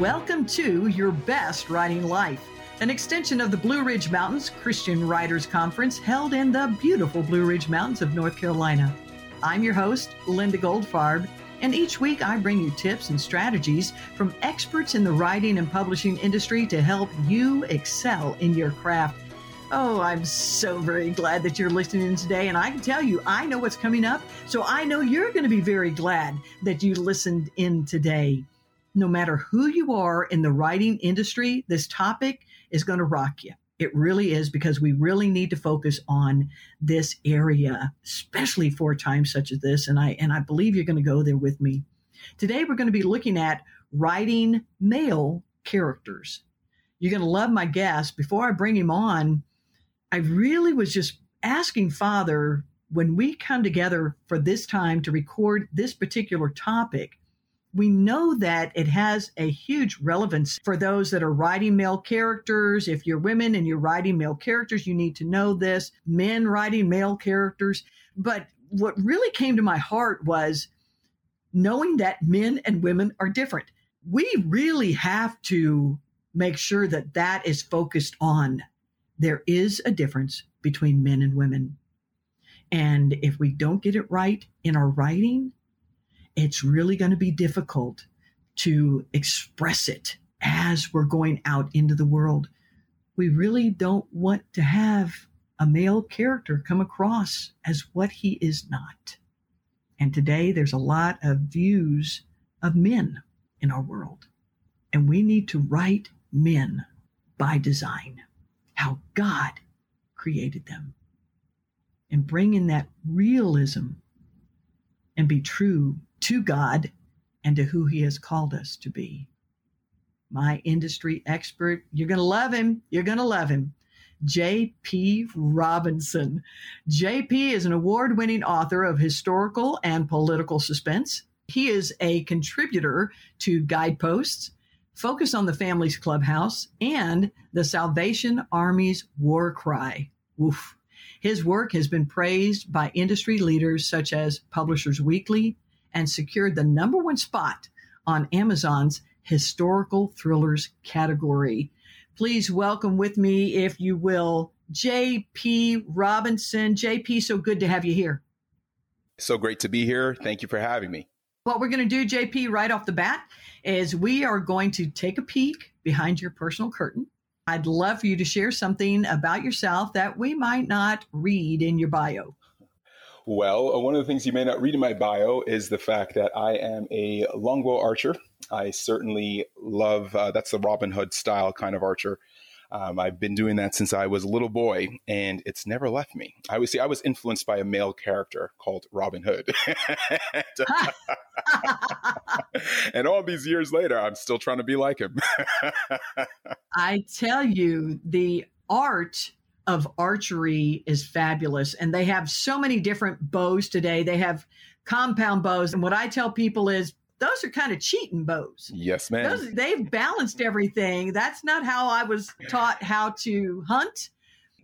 welcome to Your Best Writing Life, an extension of the Blue Ridge Mountains Christian Writers Conference held in the beautiful Blue Ridge Mountains of North Carolina. I'm your host, Linda Goldfarb, and each week I bring you tips and strategies from experts in the writing and publishing industry to help you excel in your craft. Oh, I'm so very glad that you're listening today. And I can tell you, I know what's coming up. So I know you're going to be very glad that you listened in today. No matter who you are in the writing industry, this topic is going to rock you. It really is because we really need to focus on this area, especially for times such as this. And I, and I believe you're going to go there with me. Today, we're going to be looking at writing male characters. You're going to love my guest. Before I bring him on, I really was just asking Father when we come together for this time to record this particular topic, we know that it has a huge relevance for those that are writing male characters. If you're women and you're writing male characters, you need to know this. Men writing male characters. But what really came to my heart was knowing that men and women are different. We really have to make sure that that is focused on there is a difference between men and women. And if we don't get it right in our writing, it's really going to be difficult to express it as we're going out into the world. We really don't want to have a male character come across as what he is not. And today there's a lot of views of men in our world. And we need to write men by design how God created them and bring in that realism and be true to God and to who He has called us to be. My industry expert, you're going to love him. You're going to love him. J.P. Robinson. J.P. is an award winning author of historical and political suspense. He is a contributor to Guideposts, Focus on the Family's Clubhouse, and the Salvation Army's War Cry. Oof. His work has been praised by industry leaders such as Publishers Weekly and secured the number one spot on Amazon's historical thrillers category. Please welcome with me, if you will, JP Robinson. JP, so good to have you here. So great to be here. Thank you for having me. What we're going to do, JP, right off the bat, is we are going to take a peek behind your personal curtain. I'd love for you to share something about yourself that we might not read in your bio. Well, uh, one of the things you may not read in my bio is the fact that I am a longbow archer. I certainly love uh, that's the Robin Hood style kind of archer. Um, I've been doing that since I was a little boy, and it's never left me. I was see, I was influenced by a male character called Robin Hood, and all these years later, I'm still trying to be like him. I tell you, the art of archery is fabulous, and they have so many different bows today. They have compound bows, and what I tell people is those are kind of cheating bows. Yes, ma'am. Those, they've balanced everything. That's not how I was taught how to hunt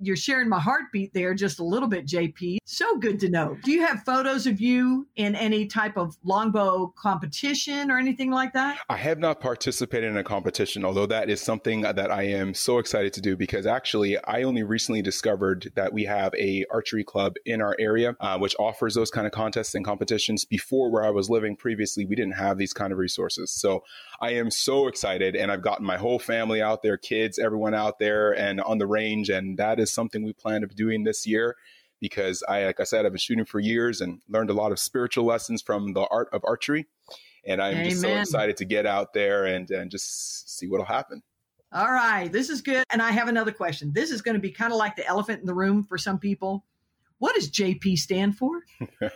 you're sharing my heartbeat there just a little bit, JP. So good to know. Do you have photos of you in any type of longbow competition or anything like that? I have not participated in a competition, although that is something that I am so excited to do because actually I only recently discovered that we have a archery club in our area, uh, which offers those kind of contests and competitions. Before where I was living previously, we didn't have these kind of resources. So I am so excited and I've gotten my whole family out there, kids, everyone out there and on the range. And that is something we plan to be doing this year because I, like I said, I've been shooting for years and learned a lot of spiritual lessons from the art of archery. And I'm Amen. just so excited to get out there and, and just see what'll happen. All right. This is good. And I have another question. This is going to be kind of like the elephant in the room for some people. What does JP stand for?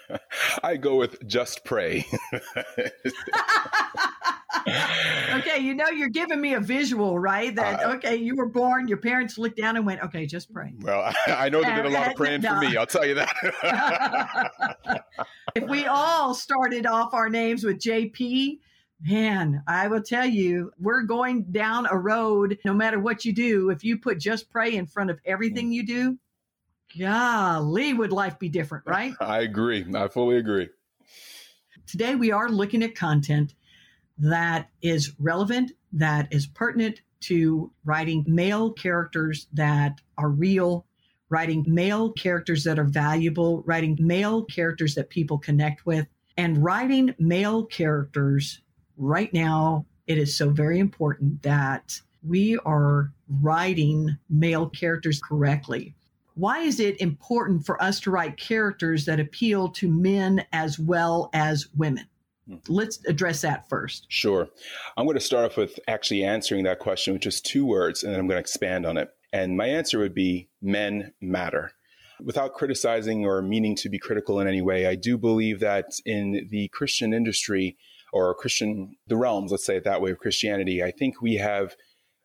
I go with just pray. okay, you know you're giving me a visual, right? That uh, okay, you were born, your parents looked down and went, "Okay, just pray." Well, I know they did a lot of praying no. for me. I'll tell you that. if we all started off our names with JP, man, I will tell you, we're going down a road. No matter what you do, if you put just pray in front of everything mm. you do, golly, would life be different, right? I agree. I fully agree. Today, we are looking at content that is relevant that is pertinent to writing male characters that are real, writing male characters that are valuable, writing male characters that people connect with, and writing male characters right now. It is so very important that we are writing male characters correctly. Why is it important for us to write characters that appeal to men as well as women? Hmm. Let's address that first. Sure. I'm going to start off with actually answering that question with just two words, and then I'm going to expand on it. And my answer would be men matter. Without criticizing or meaning to be critical in any way, I do believe that in the Christian industry or Christian, the realms, let's say it that way, of Christianity, I think we have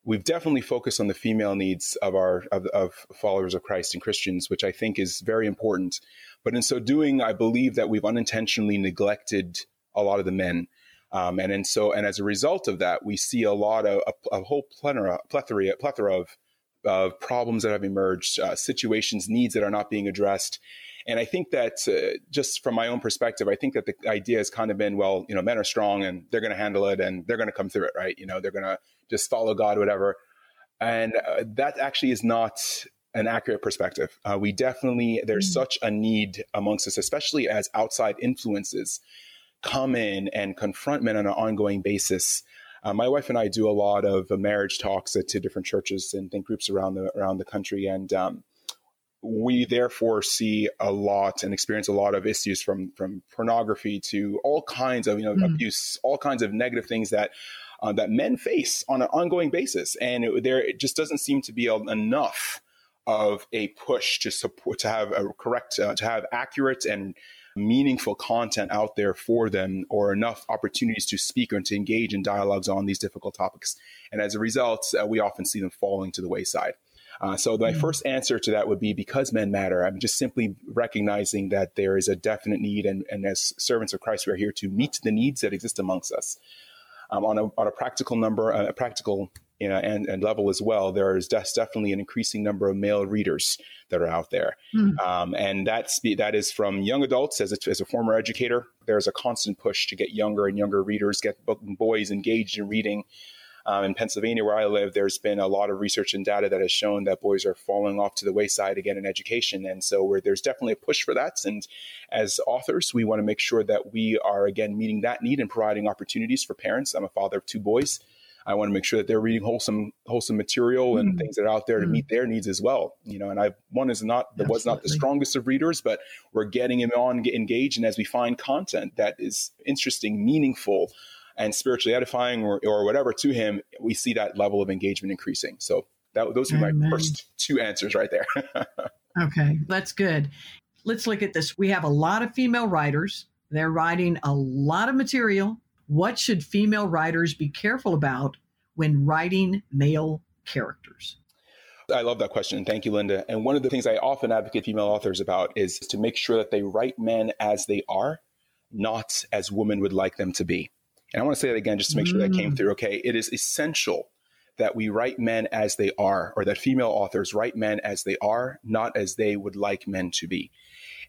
we've definitely focused on the female needs of our of, of, followers of Christ and Christians, which I think is very important. But in so doing, I believe that we've unintentionally neglected a lot of the men. Um, and and so and as a result of that, we see a lot of a, a whole plethora plethora plethora of of problems that have emerged, uh, situations, needs that are not being addressed. And I think that uh, just from my own perspective, I think that the idea has kind of been, well, you know, men are strong and they're going to handle it and they're going to come through it, right? You know, they're going to just follow God, whatever. And uh, that actually is not an accurate perspective. Uh, we definitely, there's mm-hmm. such a need amongst us, especially as outside influences come in and confront men on an ongoing basis. Uh, my wife and I do a lot of uh, marriage talks at, to different churches and, and, groups around the around the country, and um, we therefore see a lot and experience a lot of issues from from pornography to all kinds of you know mm. abuse, all kinds of negative things that uh, that men face on an ongoing basis, and it, there it just doesn't seem to be a, enough of a push to support to have a correct uh, to have accurate and meaningful content out there for them or enough opportunities to speak or to engage in dialogues on these difficult topics and as a result uh, we often see them falling to the wayside uh, so my mm. first answer to that would be because men matter. I'm just simply recognizing that there is a definite need, and, and as servants of Christ, we are here to meet the needs that exist amongst us um, on, a, on a practical number, a practical you know, and, and level as well, there is definitely an increasing number of male readers that are out there. Mm. Um, and that's, that is from young adults. As a, as a former educator, there's a constant push to get younger and younger readers, get boys engaged in reading. Um, in Pennsylvania, where I live, there's been a lot of research and data that has shown that boys are falling off to the wayside again in education. And so there's definitely a push for that. And as authors, we want to make sure that we are, again, meeting that need and providing opportunities for parents. I'm a father of two boys. I want to make sure that they're reading wholesome, wholesome material and mm. things that are out there to mm. meet their needs as well. You know, and I one is not that was not the strongest of readers, but we're getting him on, get engaged, and as we find content that is interesting, meaningful, and spiritually edifying or, or whatever to him, we see that level of engagement increasing. So that, those are Amen. my first two answers right there. okay, that's good. Let's look at this. We have a lot of female writers. They're writing a lot of material. What should female writers be careful about when writing male characters? I love that question. Thank you, Linda. And one of the things I often advocate female authors about is to make sure that they write men as they are, not as women would like them to be. And I want to say that again just to make sure that came mm. through. Okay. It is essential that we write men as they are, or that female authors write men as they are, not as they would like men to be.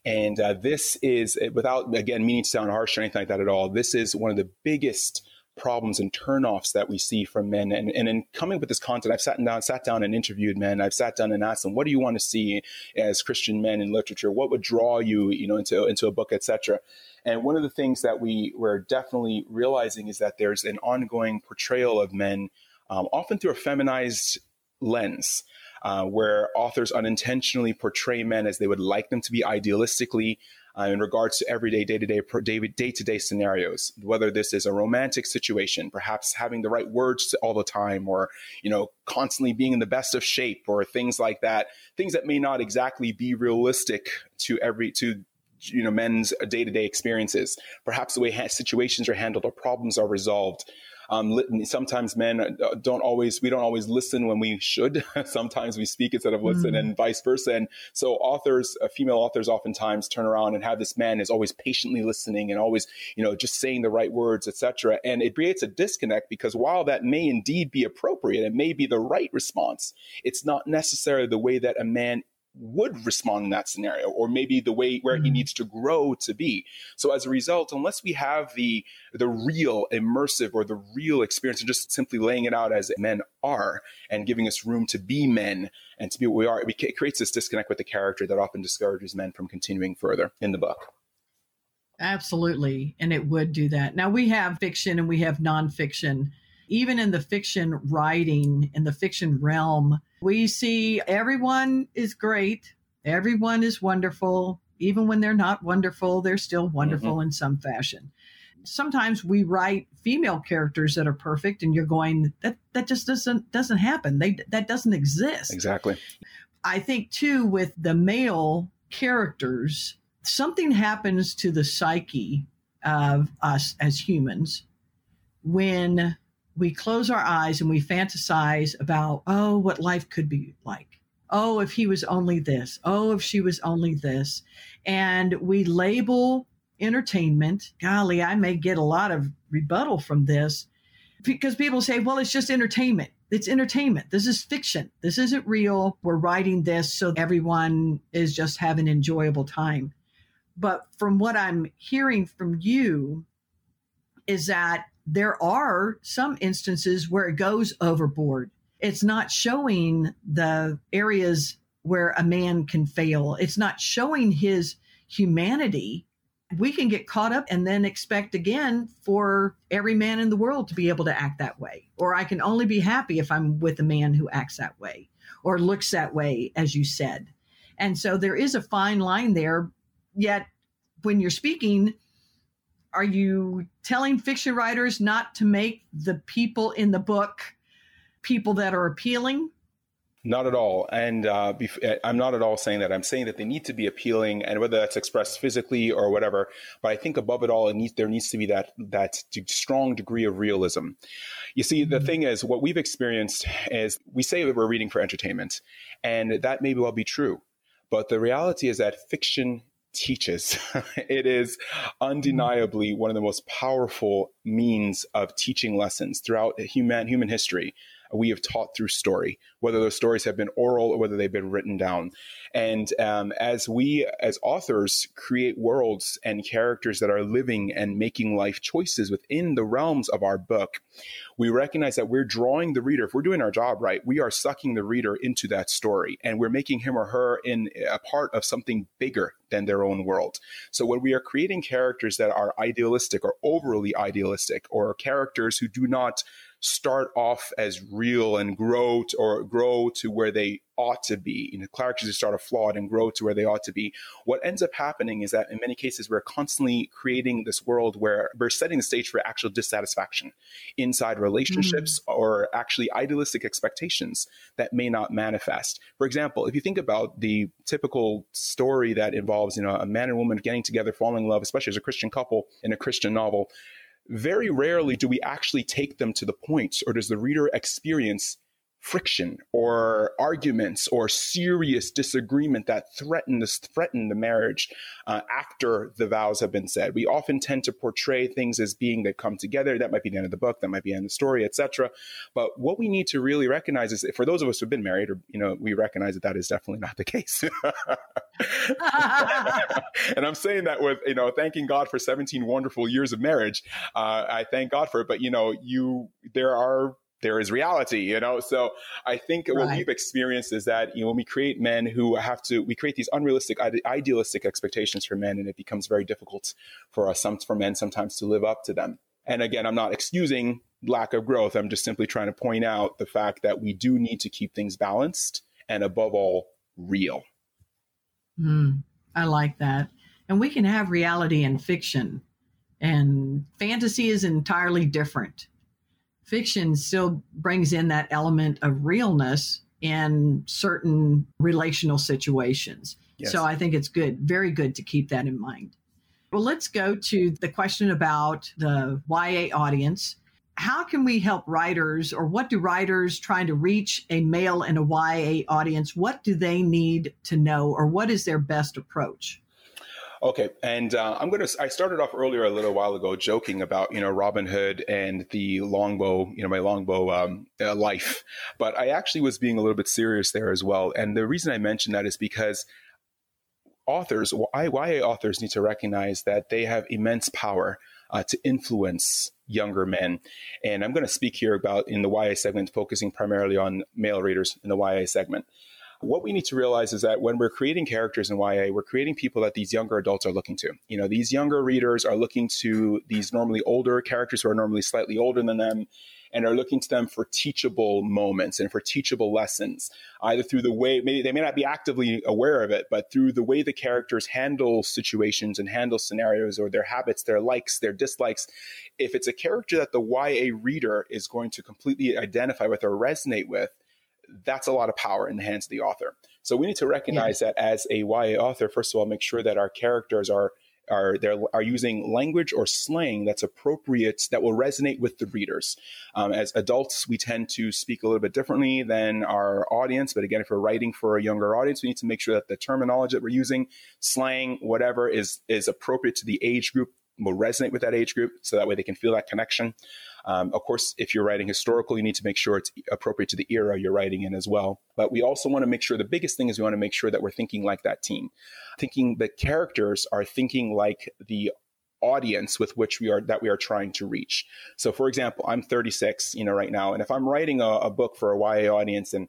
And uh, this is, without again meaning to sound harsh or anything like that at all, this is one of the biggest problems and turnoffs that we see from men. And, and in coming with this content, I've sat down, sat down and interviewed men. I've sat down and asked them, what do you want to see as Christian men in literature? What would draw you, you know, into, into a book, etc. And one of the things that we were definitely realizing is that there's an ongoing portrayal of men, um, often through a feminized lens. Uh, where authors unintentionally portray men as they would like them to be idealistically uh, in regards to everyday, day to day, day to day scenarios. Whether this is a romantic situation, perhaps having the right words all the time, or you know, constantly being in the best of shape, or things like that. Things that may not exactly be realistic to every to you know men's day-to-day experiences perhaps the way ha- situations are handled or problems are resolved um, sometimes men uh, don't always we don't always listen when we should. Sometimes we speak instead of listen mm. and vice versa. And so authors uh, female authors oftentimes turn around and have this man is always patiently listening and always you know just saying the right words etc and it creates a disconnect because while that may indeed be appropriate it may be the right response it's not necessarily the way that a man would respond in that scenario or maybe the way where mm-hmm. he needs to grow to be. So as a result unless we have the the real immersive or the real experience and just simply laying it out as men are and giving us room to be men and to be what we are it creates this disconnect with the character that often discourages men from continuing further in the book. Absolutely. And it would do that. Now we have fiction and we have nonfiction even in the fiction writing in the fiction realm we see everyone is great, everyone is wonderful. Even when they're not wonderful, they're still wonderful mm-hmm. in some fashion. Sometimes we write female characters that are perfect and you're going that that just doesn't doesn't happen. They that doesn't exist. Exactly. I think too with the male characters, something happens to the psyche of us as humans when we close our eyes and we fantasize about, oh, what life could be like. Oh, if he was only this. Oh, if she was only this. And we label entertainment. Golly, I may get a lot of rebuttal from this because people say, well, it's just entertainment. It's entertainment. This is fiction. This isn't real. We're writing this so everyone is just having an enjoyable time. But from what I'm hearing from you, is that there are some instances where it goes overboard. It's not showing the areas where a man can fail. It's not showing his humanity. We can get caught up and then expect again for every man in the world to be able to act that way. Or I can only be happy if I'm with a man who acts that way or looks that way, as you said. And so there is a fine line there. Yet when you're speaking, are you telling fiction writers not to make the people in the book people that are appealing? Not at all. And uh, I'm not at all saying that. I'm saying that they need to be appealing, and whether that's expressed physically or whatever. But I think above it all, it needs, there needs to be that that strong degree of realism. You see, the mm-hmm. thing is, what we've experienced is we say that we're reading for entertainment, and that may well be true. But the reality is that fiction teaches. it is hmm. undeniably one of the most powerful means of teaching lessons throughout human human history we have taught through story, whether those stories have been oral or whether they've been written down. And um, as we, as authors, create worlds and characters that are living and making life choices within the realms of our book, we recognize that we're drawing the reader. If we're doing our job right, we are sucking the reader into that story and we're making him or her in a part of something bigger than their own world. So when we are creating characters that are idealistic or overly idealistic or characters who do not start off as real and grow to, or grow to where they ought to be. You know, characters start off flawed and grow to where they ought to be. What ends up happening is that in many cases we're constantly creating this world where we're setting the stage for actual dissatisfaction inside relationships mm-hmm. or actually idealistic expectations that may not manifest. For example, if you think about the typical story that involves, you know, a man and woman getting together, falling in love, especially as a Christian couple in a Christian novel, very rarely do we actually take them to the point or does the reader experience friction or arguments or serious disagreement that threaten this threaten the marriage uh, after the vows have been said. We often tend to portray things as being that come together. That might be the end of the book, that might be the end of the story, etc. But what we need to really recognize is, for those of us who've been married, or you know, we recognize that that is definitely not the case. and I'm saying that with you know, thanking God for 17 wonderful years of marriage. Uh, I thank God for it. But you know, you there are there is reality, you know? So I think right. what we've experienced is that, you know, when we create men who have to, we create these unrealistic, idealistic expectations for men, and it becomes very difficult for us, some, for men sometimes to live up to them. And again, I'm not excusing lack of growth. I'm just simply trying to point out the fact that we do need to keep things balanced and above all, real. Mm, I like that. And we can have reality and fiction, and fantasy is entirely different fiction still brings in that element of realness in certain relational situations. Yes. So I think it's good, very good to keep that in mind. Well, let's go to the question about the YA audience. How can we help writers, or what do writers trying to reach a male and a YA audience, what do they need to know, or what is their best approach? Okay, and uh, I'm gonna. I started off earlier a little while ago joking about you know Robin Hood and the longbow, you know my longbow um, uh, life, but I actually was being a little bit serious there as well. And the reason I mentioned that is because authors, YA authors, need to recognize that they have immense power uh, to influence younger men. And I'm going to speak here about in the YA segment, focusing primarily on male readers in the YA segment. What we need to realize is that when we're creating characters in YA, we're creating people that these younger adults are looking to. You know, these younger readers are looking to these normally older characters who are normally slightly older than them and are looking to them for teachable moments and for teachable lessons, either through the way, maybe they may not be actively aware of it, but through the way the characters handle situations and handle scenarios or their habits, their likes, their dislikes. If it's a character that the YA reader is going to completely identify with or resonate with, that's a lot of power in the hands of the author. So we need to recognize yeah. that as a YA author, first of all, make sure that our characters are are they are using language or slang that's appropriate that will resonate with the readers. Um, as adults, we tend to speak a little bit differently than our audience, but again, if we're writing for a younger audience, we need to make sure that the terminology that we're using, slang, whatever, is is appropriate to the age group will resonate with that age group so that way they can feel that connection. Um, of course, if you're writing historical, you need to make sure it's appropriate to the era you're writing in as well. But we also want to make sure the biggest thing is we want to make sure that we're thinking like that team, thinking the characters are thinking like the audience with which we are that we are trying to reach. So for example, I'm 36, you know, right now, and if I'm writing a, a book for a YA audience and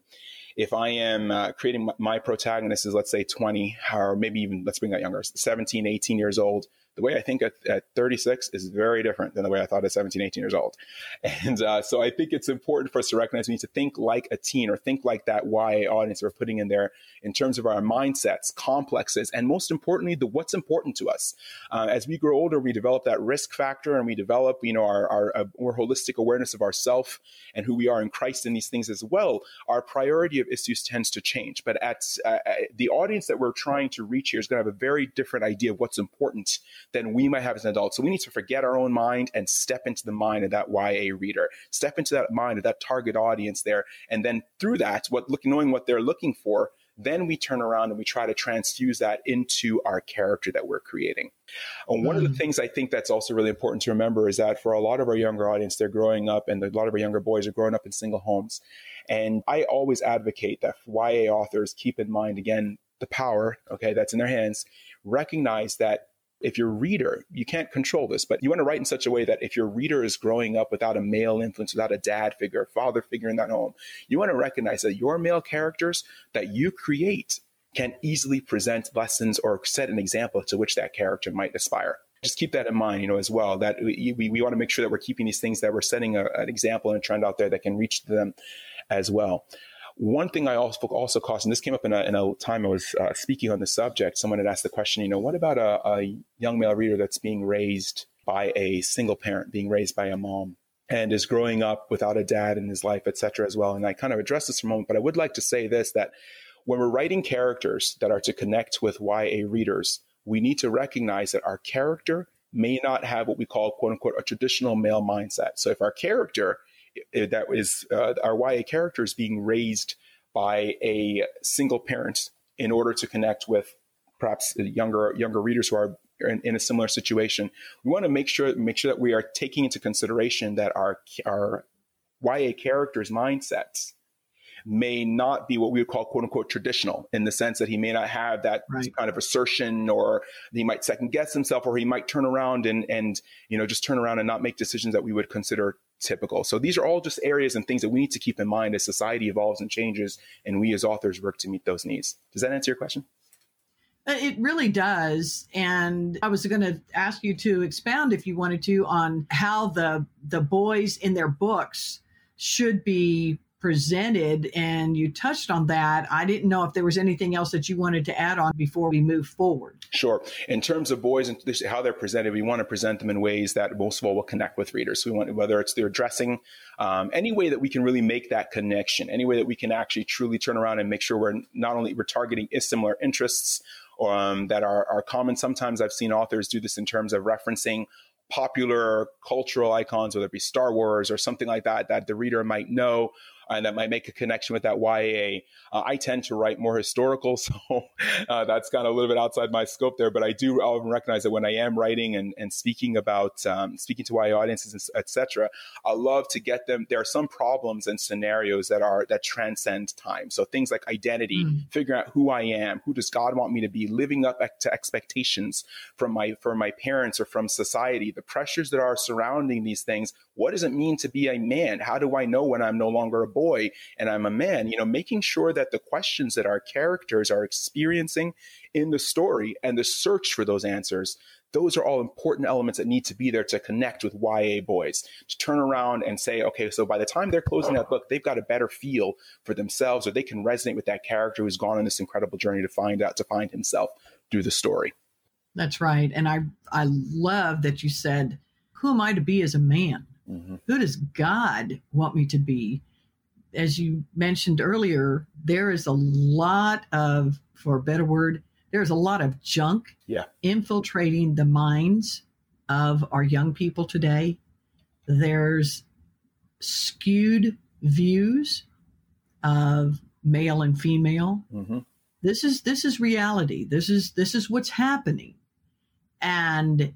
if I am uh, creating my, my protagonist is let's say 20 or maybe even let's bring that younger 17 18 years old the way I think at, at 36 is very different than the way I thought at 17, 18 years old. And uh, so I think it's important for us to recognize we need to think like a teen or think like that YA audience we're putting in there in terms of our mindsets, complexes, and most importantly, the what's important to us. Uh, as we grow older, we develop that risk factor and we develop, you know, our, our, our more holistic awareness of ourself and who we are in Christ and these things as well. Our priority of issues tends to change. But at uh, the audience that we're trying to reach here is going to have a very different idea of what's important than we might have as an adult. So we need to forget our own mind and step into the mind of that YA reader, step into that mind of that target audience there. And then through that, what look, knowing what they're looking for, then we turn around and we try to transfuse that into our character that we're creating. And one mm. of the mm. things I think that's also really important to remember is that for a lot of our younger audience, they're growing up and a lot of our younger boys are growing up in single homes. And I always advocate that YA authors keep in mind, again, the power, okay, that's in their hands. Recognize that if your reader, you can't control this, but you want to write in such a way that if your reader is growing up without a male influence, without a dad figure, a father figure in that home, you want to recognize that your male characters that you create can easily present lessons or set an example to which that character might aspire. Just keep that in mind, you know, as well. That we, we, we want to make sure that we're keeping these things that we're setting a, an example and a trend out there that can reach them as well. One thing I also also and this came up in a, in a time I was uh, speaking on the subject. Someone had asked the question, you know, what about a, a young male reader that's being raised by a single parent, being raised by a mom? and is growing up without a dad in his life, et cetera, as well. And I kind of addressed this for a moment, but I would like to say this that when we're writing characters that are to connect with YA readers, we need to recognize that our character may not have what we call, quote unquote, a traditional male mindset. So if our character that is uh, our YA characters being raised by a single parent in order to connect with perhaps younger younger readers who are in, in, a similar situation. We want to make sure make sure that we are taking into consideration that our our YA characters' mindsets may not be what we would call quote unquote traditional in the sense that he may not have that right. kind of assertion or he might second guess himself or he might turn around and and you know just turn around and not make decisions that we would consider typical. So these are all just areas and things that we need to keep in mind as society evolves and changes, and we as authors work to meet those needs. Does that answer your question? Uh, it really does. And I was going to ask you to expound, if you wanted to, on how the the boys in their books should be presented and you touched on that. I didn't know if there was anything else that you wanted to add on before we move forward. Sure. In terms of boys and how they're presented, we want to present them in ways that most of all will connect with readers. We want whether it's their dressing, um, any way that we can really make that connection, any way that we can actually truly turn around and make sure we're not only we're targeting similar interests um, that are, are common. Sometimes I've seen authors do this in terms of referencing popular cultural icons, whether it be Star Wars or something like that, that the reader might know and that might make a connection with that YA. Uh, I tend to write more historical, so uh, that's kind of a little bit outside my scope there. But I do often recognize that when I am writing and, and speaking about um, speaking to YA audiences, and etc., I love to get them. There are some problems and scenarios that are that transcend time. So things like identity, mm. figuring out who I am, who does God want me to be, living up to expectations from my from my parents or from society, the pressures that are surrounding these things. What does it mean to be a man? How do I know when I'm no longer a boy and I'm a man? You know, making sure that the questions that our characters are experiencing in the story and the search for those answers those are all important elements that need to be there to connect with YA boys, to turn around and say, okay, so by the time they're closing that book, they've got a better feel for themselves or they can resonate with that character who's gone on this incredible journey to find out, to find himself through the story. That's right. And I, I love that you said, who am I to be as a man? Mm-hmm. Who does God want me to be? As you mentioned earlier, there is a lot of, for a better word, there's a lot of junk yeah. infiltrating the minds of our young people today. There's skewed views of male and female. Mm-hmm. This is this is reality. This is this is what's happening. And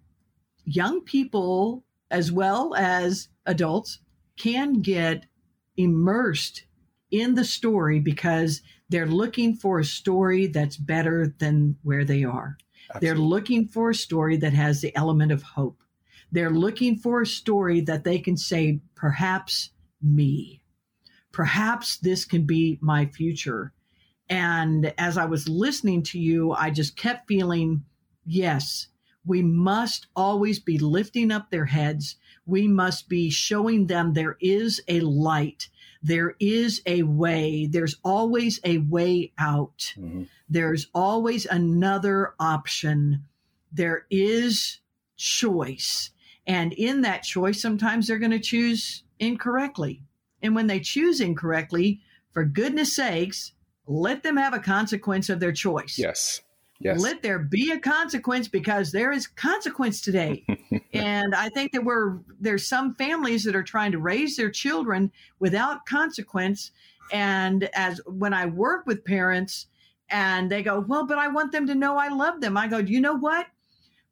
young people as well as adults can get immersed in the story because they're looking for a story that's better than where they are. Absolutely. They're looking for a story that has the element of hope. They're looking for a story that they can say, perhaps me. Perhaps this can be my future. And as I was listening to you, I just kept feeling, yes, we must always be lifting up their heads. We must be showing them there is a light. There is a way. There's always a way out. Mm-hmm. There's always another option. There is choice. And in that choice, sometimes they're going to choose incorrectly. And when they choose incorrectly, for goodness sakes, let them have a consequence of their choice. Yes. Yes. Let there be a consequence because there is consequence today. and I think that we're there's some families that are trying to raise their children without consequence. And as when I work with parents and they go, Well, but I want them to know I love them. I go, you know what?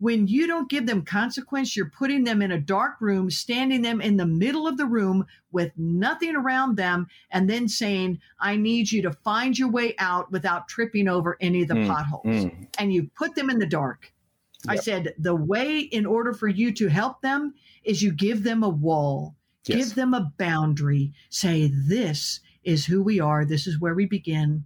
When you don't give them consequence, you're putting them in a dark room, standing them in the middle of the room with nothing around them, and then saying, I need you to find your way out without tripping over any of the mm, potholes. Mm. And you put them in the dark. Yep. I said, the way in order for you to help them is you give them a wall, yes. give them a boundary, say, This is who we are, this is where we begin.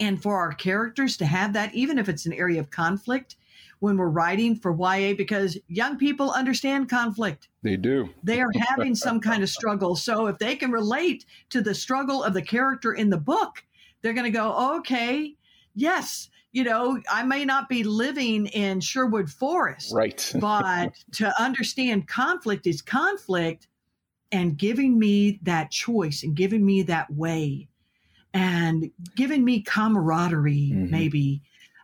And for our characters to have that, even if it's an area of conflict, when we're writing for YA because young people understand conflict. They do. They are having some kind of struggle. So if they can relate to the struggle of the character in the book, they're going to go, okay, yes, you know, I may not be living in Sherwood Forest. Right. but to understand conflict is conflict and giving me that choice and giving me that way and giving me camaraderie, mm-hmm. maybe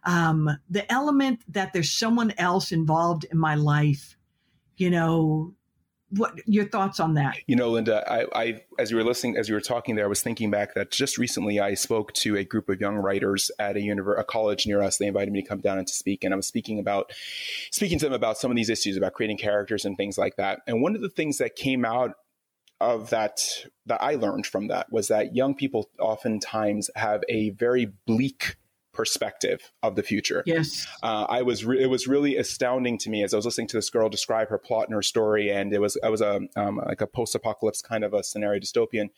um, the element that there's someone else involved in my life, you know, what your thoughts on that? You know, Linda, I, I, as you were listening, as you were talking there, I was thinking back that just recently I spoke to a group of young writers at a univer- a college near us. They invited me to come down and to speak, and I was speaking about speaking to them about some of these issues about creating characters and things like that. And one of the things that came out of that that I learned from that was that young people oftentimes have a very bleak perspective of the future. Yes, uh, I was. Re- it was really astounding to me as I was listening to this girl describe her plot and her story, and it was it was a um, like a post-apocalypse kind of a scenario dystopian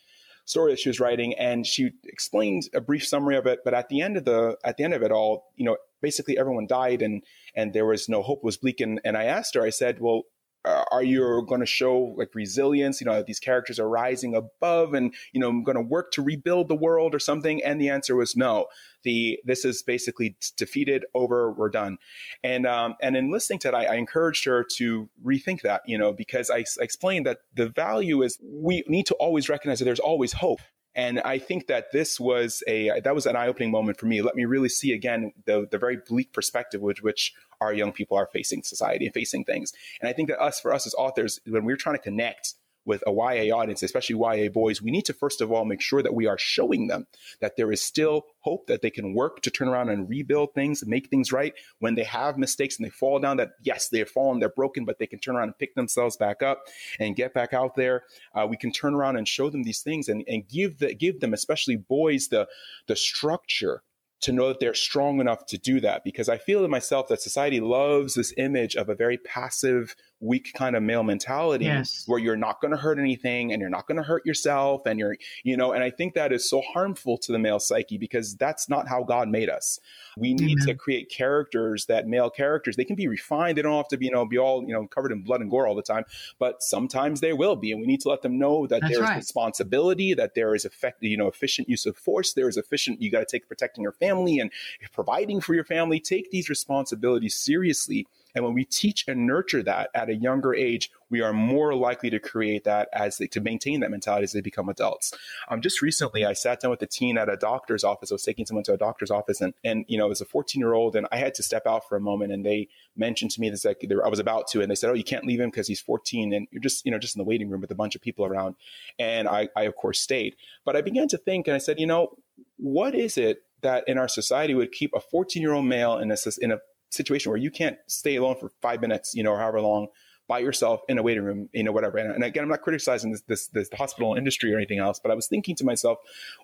story that she was writing, and she explained a brief summary of it. But at the end of the at the end of it all, you know, basically everyone died, and and there was no hope. It was bleak, and and I asked her, I said, well uh, are you going to show like resilience? You know these characters are rising above and you know i'm going to work to rebuild the world or something? And the answer was no. The this is basically defeated over we're done. And um, and in listening to that I, I encouraged her to rethink that you know because I, I explained that the value is we need to always recognize that there's always hope. And I think that this was a that was an eye opening moment for me. Let me really see again the the very bleak perspective with which our young people are facing society and facing things. And I think that us for us as authors, when we're trying to connect with a YA audience, especially YA boys, we need to first of all make sure that we are showing them that there is still hope that they can work to turn around and rebuild things, and make things right when they have mistakes and they fall down. That yes, they have fallen, they're broken, but they can turn around and pick themselves back up and get back out there. Uh, we can turn around and show them these things and, and give the, give them, especially boys, the the structure to know that they're strong enough to do that because I feel in myself that society loves this image of a very passive weak kind of male mentality yes. where you're not going to hurt anything and you're not going to hurt yourself and you're you know and i think that is so harmful to the male psyche because that's not how god made us we need Amen. to create characters that male characters they can be refined they don't have to be you know be all you know covered in blood and gore all the time but sometimes they will be and we need to let them know that that's there is right. responsibility that there is effective you know efficient use of force there is efficient you got to take protecting your family and providing for your family take these responsibilities seriously and when we teach and nurture that at a younger age, we are more likely to create that as they, to maintain that mentality as they become adults. Um, just recently, I sat down with a teen at a doctor's office. I was taking someone to a doctor's office, and and you know, it was a 14 year old, and I had to step out for a moment, and they mentioned to me this like I was about to, and they said, "Oh, you can't leave him because he's 14, and you're just you know just in the waiting room with a bunch of people around." And I, I of course stayed, but I began to think, and I said, you know, what is it that in our society would keep a 14 year old male in a in a situation where you can't stay alone for five minutes, you know, or however long by yourself in a waiting room, you know, whatever. And, and again, I'm not criticizing this, this, this hospital industry or anything else, but I was thinking to myself,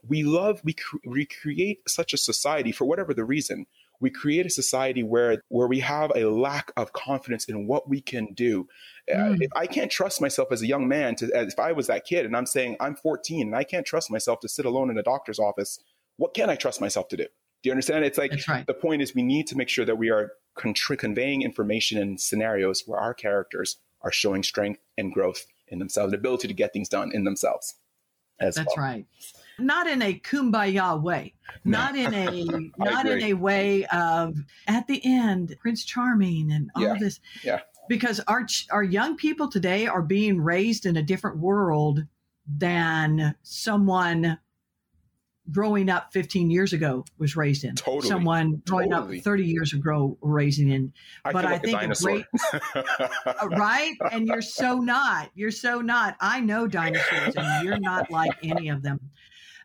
we love, we, cre- we create such a society for whatever the reason. We create a society where where we have a lack of confidence in what we can do. Uh, mm. Uh, if I can't trust myself as a young man to, as if I was that kid and I'm saying I'm 14 and I can't trust myself to sit alone in a doctor's office, what can I trust myself to do? Do you understand? It's like right. the point is we need to make sure that we are conveying information in scenarios where our characters are showing strength and growth in themselves, the ability to get things done in themselves. That's well. right. Not in a kumbaya way. Not in a not in a way of at the end Prince Charming and all yeah. this. Yeah. Because our our young people today are being raised in a different world than someone growing up 15 years ago was raised in. Totally. Someone growing totally. up 30 years ago raising in. I but I think a great uh, right? And you're so not. You're so not. I know dinosaurs and you're not like any of them.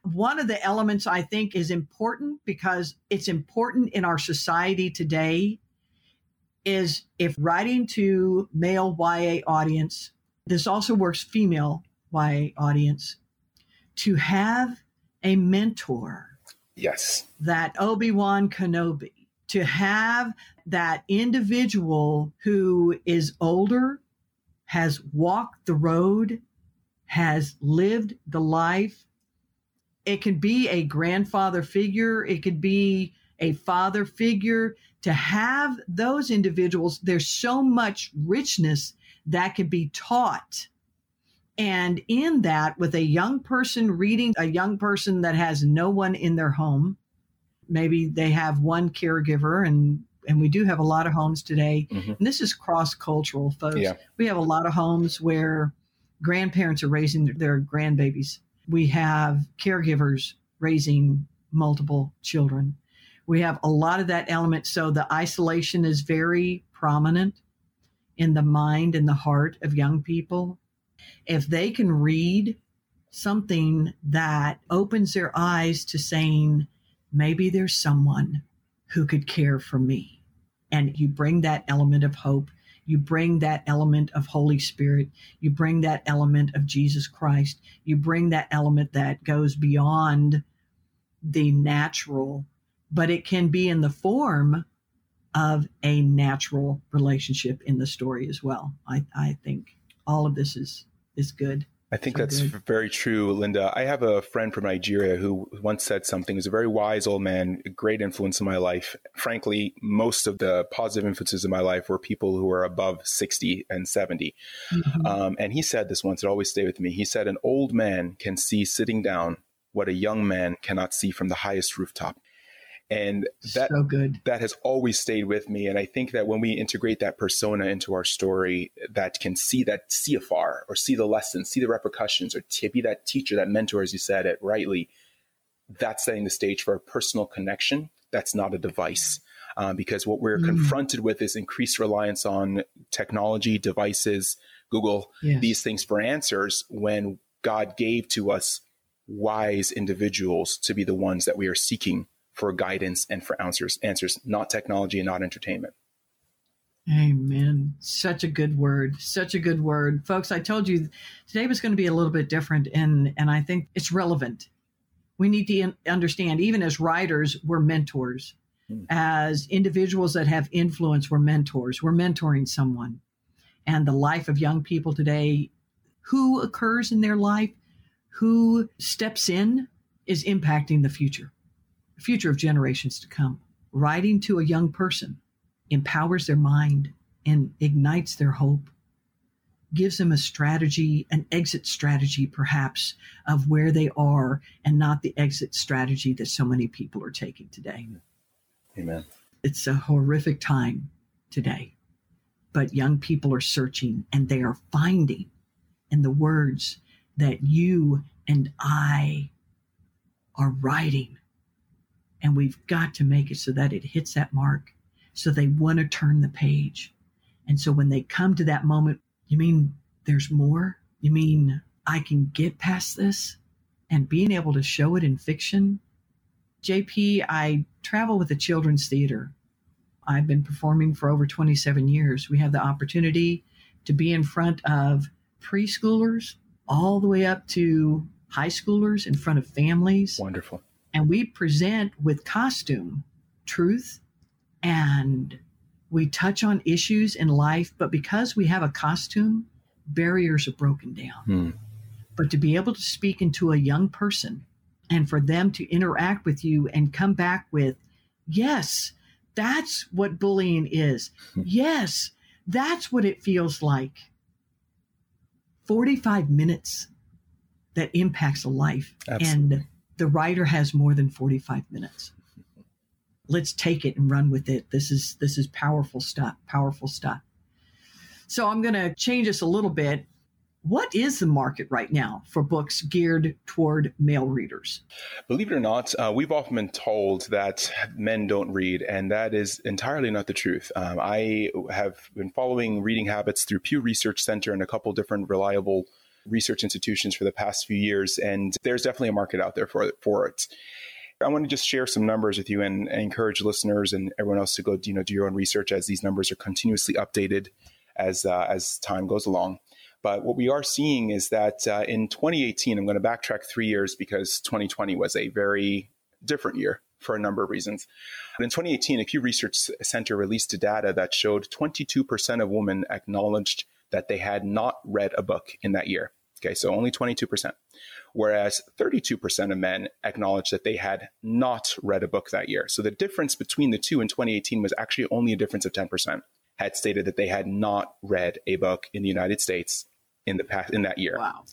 One of the elements I think is important because it's important in our society today is if writing to male YA audience, this also works female YA audience, to have a mentor. Yes. That Obi Wan Kenobi, to have that individual who is older, has walked the road, has lived the life. It can be a grandfather figure, it could be a father figure. To have those individuals, there's so much richness that could be taught and in that, with a young person reading a young person that has no one in their home, maybe they have one caregiver and and we do have a lot of homes today. Mm-hmm. And this is cross cultural, folks. Yeah. We have a lot of homes where grandparents are raising their grandbabies. We have caregivers raising multiple children. We have a lot of that element. So the isolation is very prominent in the mind and the heart of young people if they can read something that opens their eyes to saying, maybe there's someone who could care for me. And you bring that element of hope. You bring that element of Holy Spirit. You bring that element of Jesus Christ. You bring that element that goes beyond the natural, but it can be in the form of a natural relationship in the story as well. I, I think all of this is is good. I think so that's good. very true, Linda. I have a friend from Nigeria who once said something. He's a very wise old man, a great influence in my life. Frankly, most of the positive influences in my life were people who are above 60 and 70. Mm-hmm. Um, and he said this once, it always stayed with me. He said, An old man can see sitting down what a young man cannot see from the highest rooftop and that so good that has always stayed with me and i think that when we integrate that persona into our story that can see that see afar or see the lessons see the repercussions or to be that teacher that mentor as you said it rightly that's setting the stage for a personal connection that's not a device uh, because what we're mm. confronted with is increased reliance on technology devices Google yes. these things for answers when God gave to us wise individuals to be the ones that we are seeking for guidance and for answers, answers, not technology and not entertainment. Amen. Such a good word. Such a good word. Folks, I told you today was going to be a little bit different and and I think it's relevant. We need to understand even as writers, we're mentors. Mm. As individuals that have influence, we're mentors. We're mentoring someone. And the life of young people today, who occurs in their life, who steps in is impacting the future, the future of generations to come. Writing to a young person empowers their mind and ignites their hope, gives them a strategy, an exit strategy, perhaps, of where they are and not the exit strategy that so many people are taking today. Amen. It's a horrific time today, but young people are searching and they are finding in the words that you and I are writing. And we've got to make it so that it hits that mark so they want to turn the page. And so when they come to that moment, you mean there's more? You mean I can get past this? And being able to show it in fiction. JP, I travel with the Children's Theater. I've been performing for over 27 years. We have the opportunity to be in front of preschoolers all the way up to high schoolers in front of families. Wonderful. And we present with costume truth and we touch on issues in life, but because we have a costume, barriers are broken down. Hmm. But to be able to speak into a young person and for them to interact with you and come back with, yes, that's what bullying is. Hmm. Yes, that's what it feels like. 45 minutes that impacts a life. Absolutely. And the writer has more than 45 minutes let's take it and run with it. This is this is powerful stuff, powerful stuff. So I'm going to change this a little bit. What is the market right now for books geared toward male readers? Believe it or not, uh, we've often been told that men don't read, and that is entirely not the truth. Um, I have been following reading habits through Pew Research Center and a couple different reliable research institutions for the past few years, and there's definitely a market out there for. For it. I want to just share some numbers with you and, and, encourage listeners and everyone else to go, you know, do your own research as these numbers are continuously updated as uh, as time goes along. But what we are seeing is that uh, in 2018, I'm going to backtrack three years because 2020 was a very different year for a number of reasons. But in 2018, a Pew Research Center released data that showed 22% of women acknowledged that they had not read a book in that year. Okay, so only 22% whereas 32% of men acknowledged that they had not read a book that year. So the difference between the two in 2018 was actually only a difference of 10%, had stated that they had not read a book in the United States in the past in that year. Wow.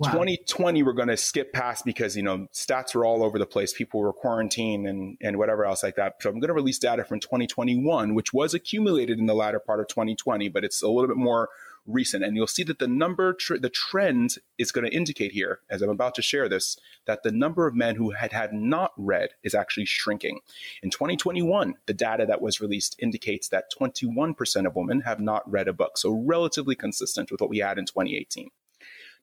Wow. 2020 we're going to skip past because you know stats were all over the place people were quarantined and and whatever else like that so i'm going to release data from 2021 which was accumulated in the latter part of 2020 but it's a little bit more recent. And you'll see that the number, tr- the trend is going to indicate here, as I'm about to share this, that the number of men who had had not read is actually shrinking. In 2021, the data that was released indicates that 21% of women have not read a book. So relatively consistent with what we had in 2018.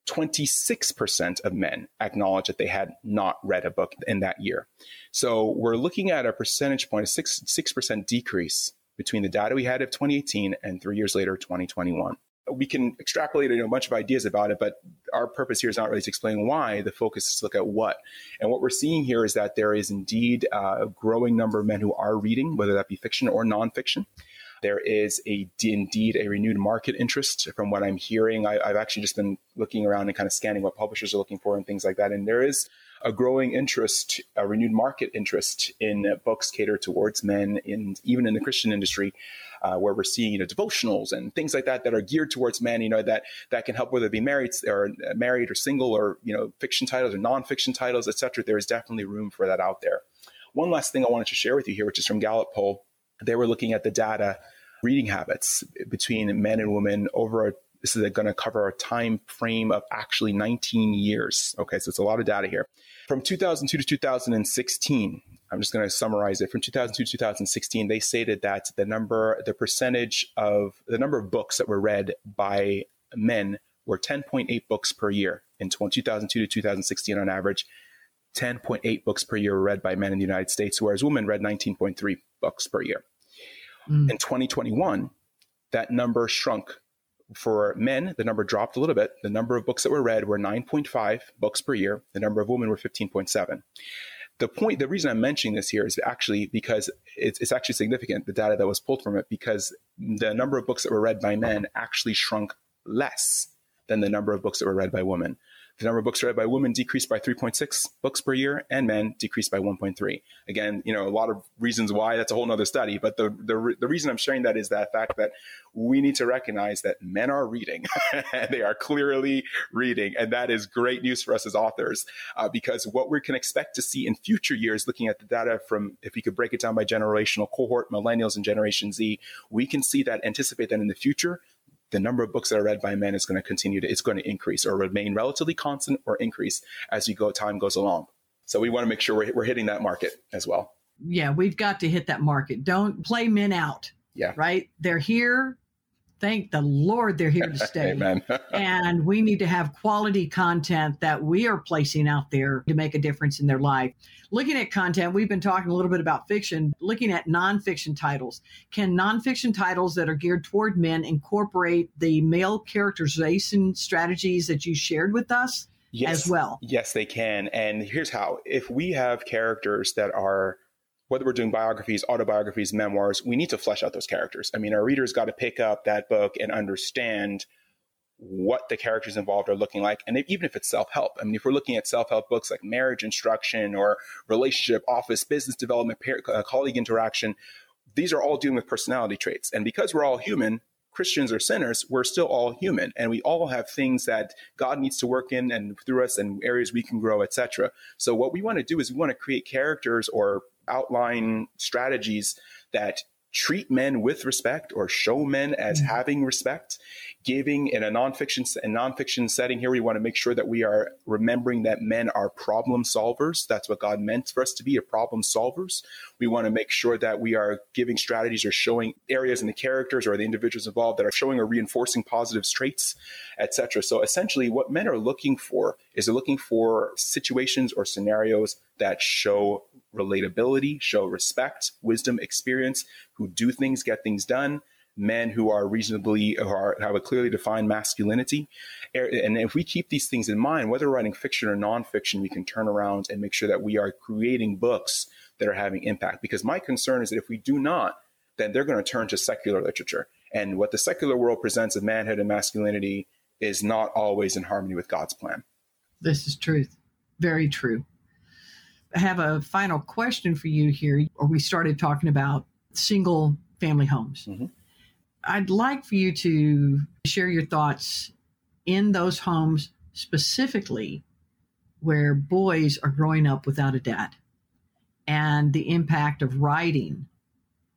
26% of men acknowledge that they had not read a book in that year. So we're looking at a percentage point, a 6, 6% decrease between the data we had of 2018 and three years later, 2021 we can extrapolate you know, a bunch of ideas about it, but our purpose here is not really to explain why. The focus is to look at what. And what we're seeing here is that there is indeed a growing number of men who are reading, whether that be fiction or nonfiction. There is a indeed a renewed market interest from what I'm hearing. I, I've actually just been looking around and kind of scanning what publishers are looking for and things like that. And there is a growing interest, a renewed market interest in books catered towards men, in even in the Christian industry, uh, where we're seeing you know devotionals and things like that that are geared towards men. You know that that can help whether it be married or married or single or you know fiction titles or nonfiction titles, etc. There is definitely room for that out there. One last thing I wanted to share with you here, which is from Gallup poll. They were looking at the data reading habits between men and women over a this is going to cover a time frame of actually 19 years. Okay, so it's a lot of data here. From 2002 to 2016, I'm just going to summarize it. From 2002 to 2016, they stated that the number, the percentage of the number of books that were read by men were 10.8 books per year in 2002 to 2016 on average. 10.8 books per year were read by men in the United States, whereas women read 19.3 books per year. Mm. In 2021, that number shrunk. For men, the number dropped a little bit. The number of books that were read were 9.5 books per year. The number of women were 15.7 the point, the reason I'm mentioning this here is actually because it's, it's, actually significant, the data that was pulled from it, because the number of books that were read by men actually shrunk less than the number of books that were read by women. The number of books read by women decreased by 3.6 books per year, and men decreased by 1.3. Again, you know, a lot of reasons why. That's a whole other study. But the, the the reason I'm sharing that is that fact that we need to recognize that men are reading, they are clearly reading, and that is great news for us as authors uh, because what we can expect to see in future years, looking at the data from if we could break it down by generational cohort, millennials and Generation Z, we can see that anticipate that in the future the number of books that are read by men is going to continue to it's going to increase or remain relatively constant or increase as you go time goes along. So we want to make sure we're, we're hitting that market as well. Yeah we've got to hit that market. Don't play men out. Yeah. Right? They're here thank the Lord they're here to stay. And we need to have quality content that we are placing out there to make a difference in their life. Looking at content, we've been talking a little bit about fiction, looking at nonfiction titles. Can nonfiction titles that are geared toward men incorporate the male characterization strategies that you shared with us yes, as well? Yes, they can. And here's how if we have characters that are whether we're doing biographies, autobiographies, memoirs, we need to flesh out those characters. I mean, our readers got to pick up that book and understand what the characters involved are looking like. And if, even if it's self help, I mean, if we're looking at self help books like marriage instruction or relationship, office, business development, peer, uh, colleague interaction, these are all dealing with personality traits. And because we're all human, Christians or sinners, we're still all human and we all have things that God needs to work in and through us and areas we can grow, etc. So what we want to do is we want to create characters or outline strategies that treat men with respect or show men as mm-hmm. having respect giving in a nonfiction and nonfiction setting. Here we want to make sure that we are remembering that men are problem solvers. That's what god meant for us to be a problem solvers. We want to make sure that we are giving strategies or showing areas in the characters or the individuals involved that are showing or reinforcing positive traits etc so essentially what men are looking for is they're looking for situations or scenarios that show relatability, show respect, wisdom, experience, who do things, get things done, men who are reasonably who are, have a clearly defined masculinity. Er, and if we keep these things in mind, whether writing fiction or nonfiction, we can turn around and make sure that we are creating books that are having impact. Because my concern is that if we do not, then they're going to turn to secular literature. And what the secular world presents of manhood and masculinity is not always in harmony with God's plan. This is truth. Very true. Have a final question for you here. Or we started talking about single family homes. Mm-hmm. I'd like for you to share your thoughts in those homes specifically where boys are growing up without a dad and the impact of writing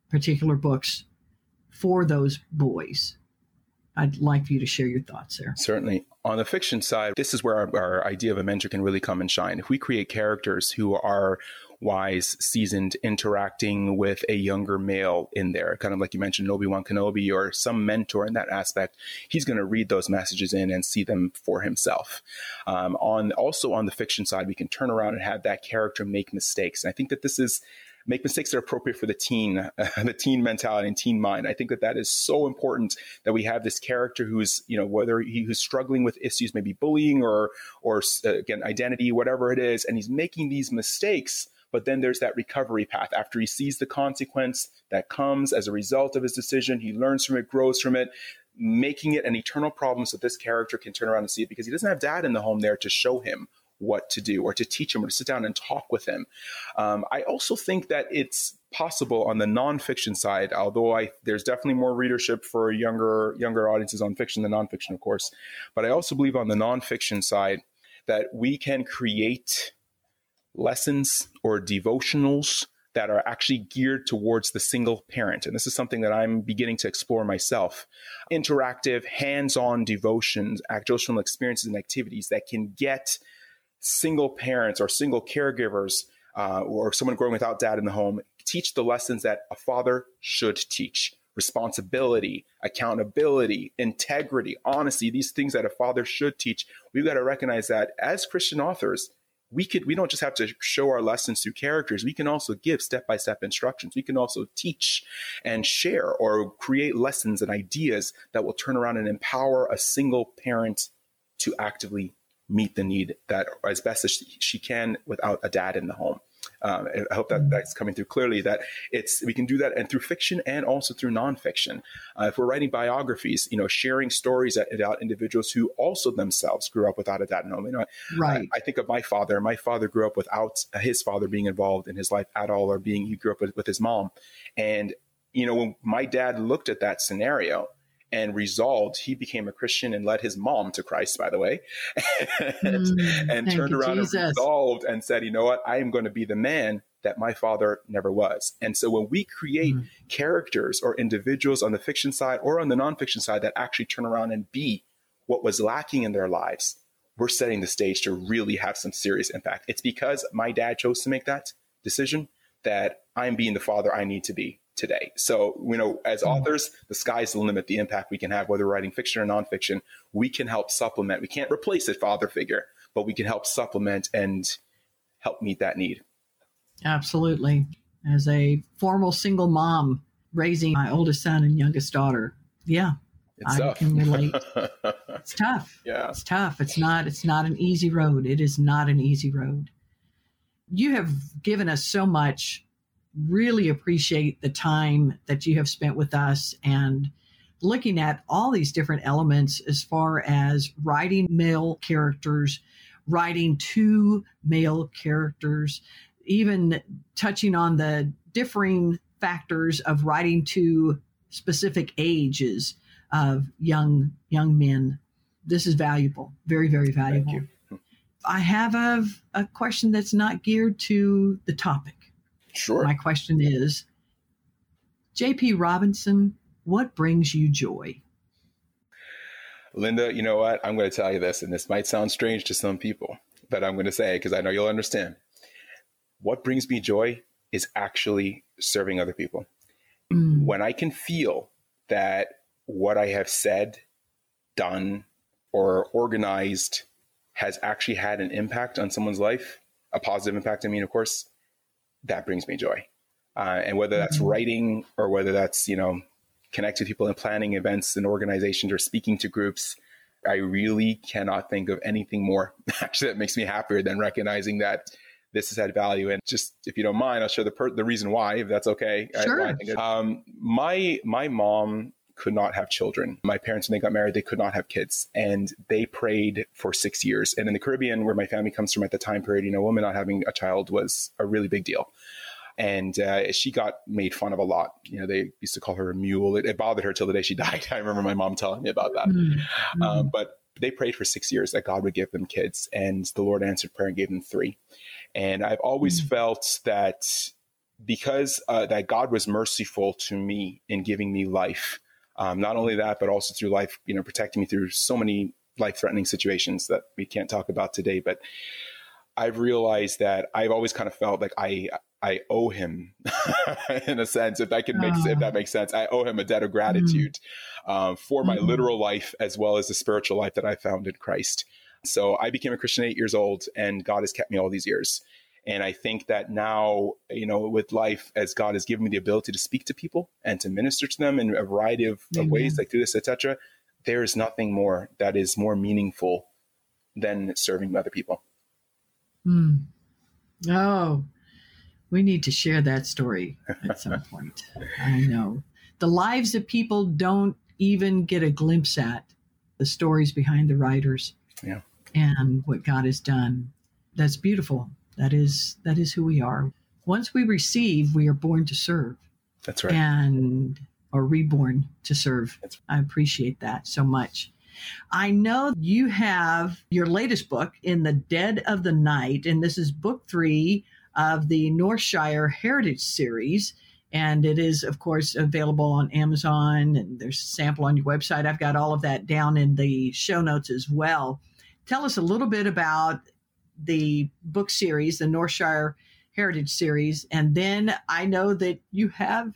particular books for those boys. I'd like for you to share your thoughts there. Certainly. On the fiction side, this is where our, our, idea of a mentor can really come and shine. If we create characters who are wise, seasoned, interacting with a younger male in there, kind of like you mentioned, Obi Wan Kenobi or some mentor in that aspect, he's going to read those messages in and see them for himself. Um, on also on the fiction side, we can turn around and have that character make mistakes. And I think that this is make mistakes that are appropriate for the teen, the teen mentality and teen mind. I think that that is so important that we have this character who's, you know, whether he, who's struggling with issues, maybe bullying or, or uh, again, identity, whatever it is, and he's making these mistakes. But then there's that recovery path. After he sees the consequence that comes as a result of his decision, he learns from it, grows from it, making it an eternal problem so this character can turn around and see it because he doesn't have dad in the home there to show him what to do or to teach him or to sit down and talk with him. Um, I also think that it's possible on the nonfiction side, although I there's definitely more readership for younger younger audiences on fiction than nonfiction, of course. But I also believe on the nonfiction side that we can create lessons or devotionals that are actually geared towards the single parent. And this is something that I'm beginning to explore myself. Interactive, hands on devotions, devotional experiences and activities that can get single parents or single caregivers uh, or someone growing without dad in the home teach the lessons that a father should teach. Responsibility, accountability, integrity, honesty, these things that a father should teach. We've got to recognize that as Christian authors, we could we don't just have to show our lessons through characters. We can also give step-by-step instructions. We can also teach and share or create lessons and ideas that will turn around and empower a single parent to actively meet the need that as best as she can without a dad in the home um, I hope that that's coming through clearly. That it's we can do that and through fiction and also through nonfiction. Uh, if we're writing biographies, you know, sharing stories about individuals who also themselves grew up without a dad and home. You know, right. I, I, think of my father. My father grew up without his father being involved in his life at all, or being he grew up with, with his mom. And you know, when my dad looked at that scenario, and resolved. He became a Christian and led his mom to Christ, by the way, and, mm, and turned around Jesus. and resolved and said, you know what, I am going to be the man that my father never was. And so when we create mm. characters or individuals on the fiction side or on the nonfiction side that actually turn around and be what was lacking in their lives, we're setting the stage to really have some serious impact. It's because my dad chose to make that decision that I'm being the father I need to be today. So, you know, as mm-hmm. authors, the sky's the limit, the impact we can have, whether writing fiction or nonfiction. We can help supplement. We can't replace a father figure, but we can help supplement and help meet that need. Absolutely. As a formal single mom raising my oldest son and youngest daughter, yeah, it's I tough. can relate. it's tough. Yeah. It's tough. It's not it's not an easy road. It is not an easy road. You have given us so much really appreciate the time that you have spent with us and looking at all these different elements as far as writing male characters, writing two male characters, even touching on the differing factors of writing to specific ages of young young men. This is valuable, very very valuable. I have a, a question that's not geared to the topic. Sure. My question is JP Robinson, what brings you joy? Linda, you know what? I'm going to tell you this, and this might sound strange to some people, but I'm going to say because I know you'll understand. What brings me joy is actually serving other people. Mm. When I can feel that what I have said, done, or organized has actually had an impact on someone's life, a positive impact, I mean, of course, that brings me joy. Uh, and whether that's mm-hmm. writing or whether that's, you know, connecting people and planning events and organizations or speaking to groups, I really cannot think of anything more actually that makes me happier than recognizing that this has had value. And just if you don't mind, I'll share the per- the reason why, if that's okay. Sure. I, I um, my my mom could not have children. My parents, when they got married, they could not have kids, and they prayed for six years. And in the Caribbean, where my family comes from at the time period, you know, a woman not having a child was a really big deal. And uh, she got made fun of a lot. You know, they used to call her a mule. It, it bothered her till the day she died. I remember my mom telling me about that. Mm-hmm. Um, but they prayed for six years that God would give them kids, and the Lord answered prayer and gave them three. And I've always mm-hmm. felt that because uh, that God was merciful to me in giving me life, um, not only that, but also through life, you know, protecting me through so many life threatening situations that we can't talk about today. But I've realized that I've always kind of felt like I I owe him, in a sense, if that can make if that makes sense. I owe him a debt of gratitude mm-hmm. um, for my mm-hmm. literal life as well as the spiritual life that I found in Christ. So I became a Christian eight years old, and God has kept me all these years. And I think that now, you know, with life, as God has given me the ability to speak to people and to minister to them in a variety of, of ways, like through this, etc., there is nothing more that is more meaningful than serving other people. Mm. Oh, we need to share that story at some point. I know. The lives of people don't even get a glimpse at the stories behind the writers. Yeah. And what God has done. That's beautiful. That is that is who we are. Once we receive, we are born to serve. That's right. And or reborn to serve. Right. I appreciate that so much. I know you have your latest book in the dead of the night, and this is book three of the Northshire Heritage series. And it is, of course, available on Amazon, and there's a sample on your website. I've got all of that down in the show notes as well. Tell us a little bit about the book series, the Northshire Heritage series. And then I know that you have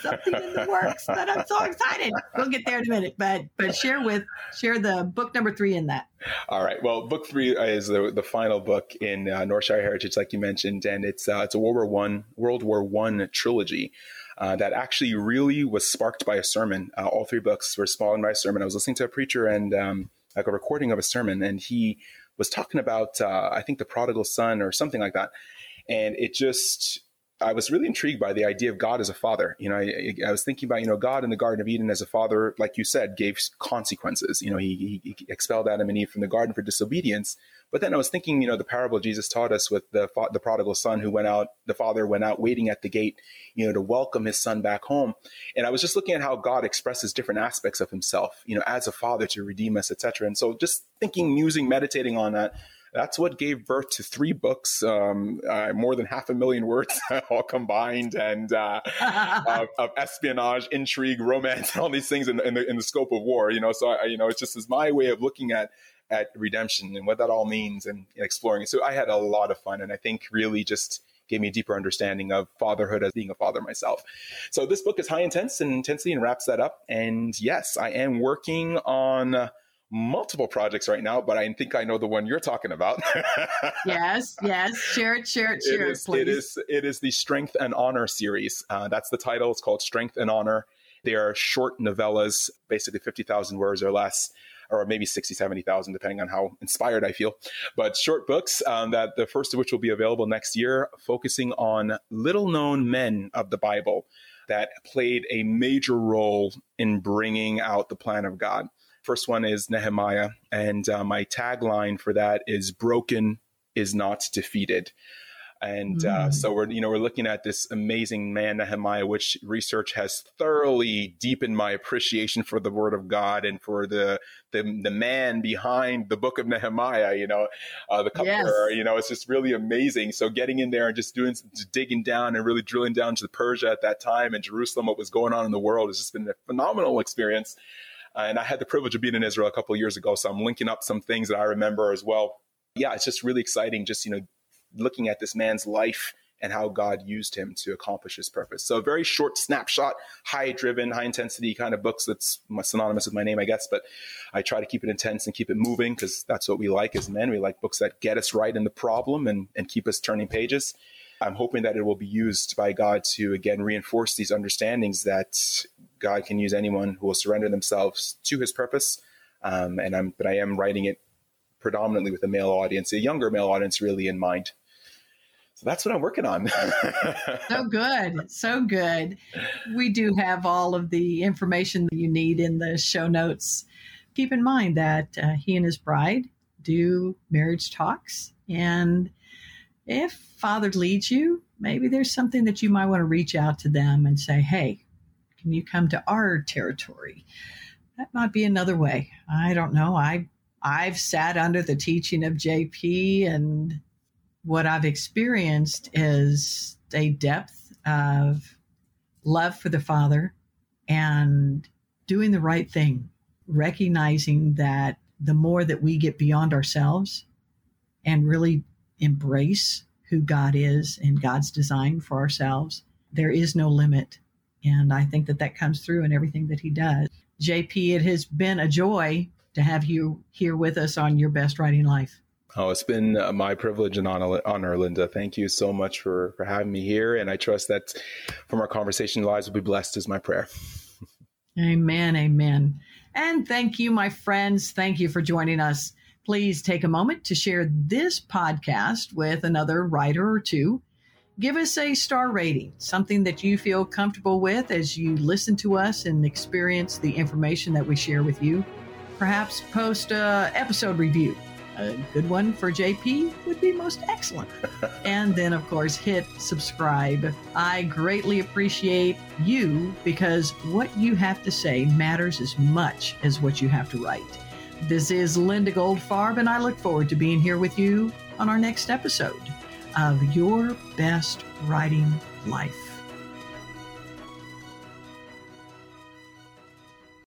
something in the works that I'm so excited. We'll get there in a minute, but but share with share the book number three in that. All right. Well, book three is the, the final book in uh, Northshire Heritage, like you mentioned, and it's uh, it's a World War One World War One trilogy. Uh, that actually really was sparked by a sermon. Uh, all three books were spawned by a sermon. I was listening to a preacher and um, like a recording of a sermon, and he was talking about uh, I think the prodigal son or something like that, and it just I was really intrigued by the idea of God as a father. You know, I, I, was thinking about, you know, God in the Garden of Eden as a father, like you said, gave consequences. You know, he, he, expelled Adam and Eve from the garden for disobedience. But then I was thinking, you know, the parable Jesus taught us with the, the prodigal son who went out, the father went out waiting at the gate, you know, to welcome his son back home. And I was just looking at how God expresses different aspects of himself, you know, as a father to redeem us, etc. And so just thinking, musing, meditating on that, that's what gave birth to three books, um, uh, more than half a million words all combined, and uh, of, of, espionage, intrigue, romance, and all these things in, in, the, in the scope of war. You know, so I, you know, it's just my way of looking at at redemption and what that all means and, and exploring. It. So I had a lot of fun, and I think really just gave me a deeper understanding of fatherhood as being a father myself. So this book is high intense and intensity and wraps that up. And yes, I am working on multiple projects right now, but I think I know the one you're talking about. yes, yes. Share it, share it, share it, is, it, please. It is, it is the Strength and Honor series. Uh, that's the title. It's called Strength and Honor. They are short novellas, basically 50,000 words or less, or maybe 60, 70,000, depending on how inspired I feel. But short books um, that the first of which will be available next year, focusing on little known men of the Bible that played a major role in bringing out the plan of God. First one is Nehemiah, and uh, my tagline for that is "Broken is not defeated." And uh, mm. so we're, you know, we're looking at this amazing man Nehemiah, which research has thoroughly deepened my appreciation for the Word of God and for the the, the man behind the Book of Nehemiah. You know, uh, the cupbearer. Yes. You know, it's just really amazing. So getting in there and just doing, just digging down and really drilling down to Persia at that time and Jerusalem, what was going on in the world, has just been a phenomenal experience. Uh, and I had the privilege of being in Israel a couple of years ago, so I'm linking up some things that I remember as well. Yeah, it's just really exciting, just you know, looking at this man's life and how God used him to accomplish his purpose. So very short snapshot, high driven, high intensity kind of books that's synonymous with my name, I guess, but I try to keep it intense and keep it moving because that's what we like as men. We like books that get us right in the problem and, and keep us turning pages. I'm hoping that it will be used by God to again reinforce these understandings that God can use anyone who will surrender themselves to His purpose. Um, and I'm, but I am writing it predominantly with a male audience, a younger male audience, really in mind. So that's what I'm working on. so good, so good. We do have all of the information that you need in the show notes. Keep in mind that uh, he and his bride do marriage talks and if Father leads you, maybe there's something that you might want to reach out to them and say, hey, can you come to our territory? That might be another way. I don't know. I I've sat under the teaching of JP and what I've experienced is a depth of love for the Father and doing the right thing, recognizing that the more that we get beyond ourselves and really embrace who God is and God's design for ourselves, there is no limit. And I think that that comes through in everything that he does. JP, it has been a joy to have you here with us on Your Best Writing Life. Oh, it's been uh, my privilege and honor, Linda. Thank you so much for, for having me here. And I trust that from our conversation, lives will be blessed, is my prayer. amen. Amen. And thank you, my friends. Thank you for joining us. Please take a moment to share this podcast with another writer or two. Give us a star rating, something that you feel comfortable with as you listen to us and experience the information that we share with you. Perhaps post a episode review. A good one for JP would be most excellent. and then, of course, hit subscribe. I greatly appreciate you because what you have to say matters as much as what you have to write. This is Linda Goldfarb, and I look forward to being here with you on our next episode of Your Best Writing Life.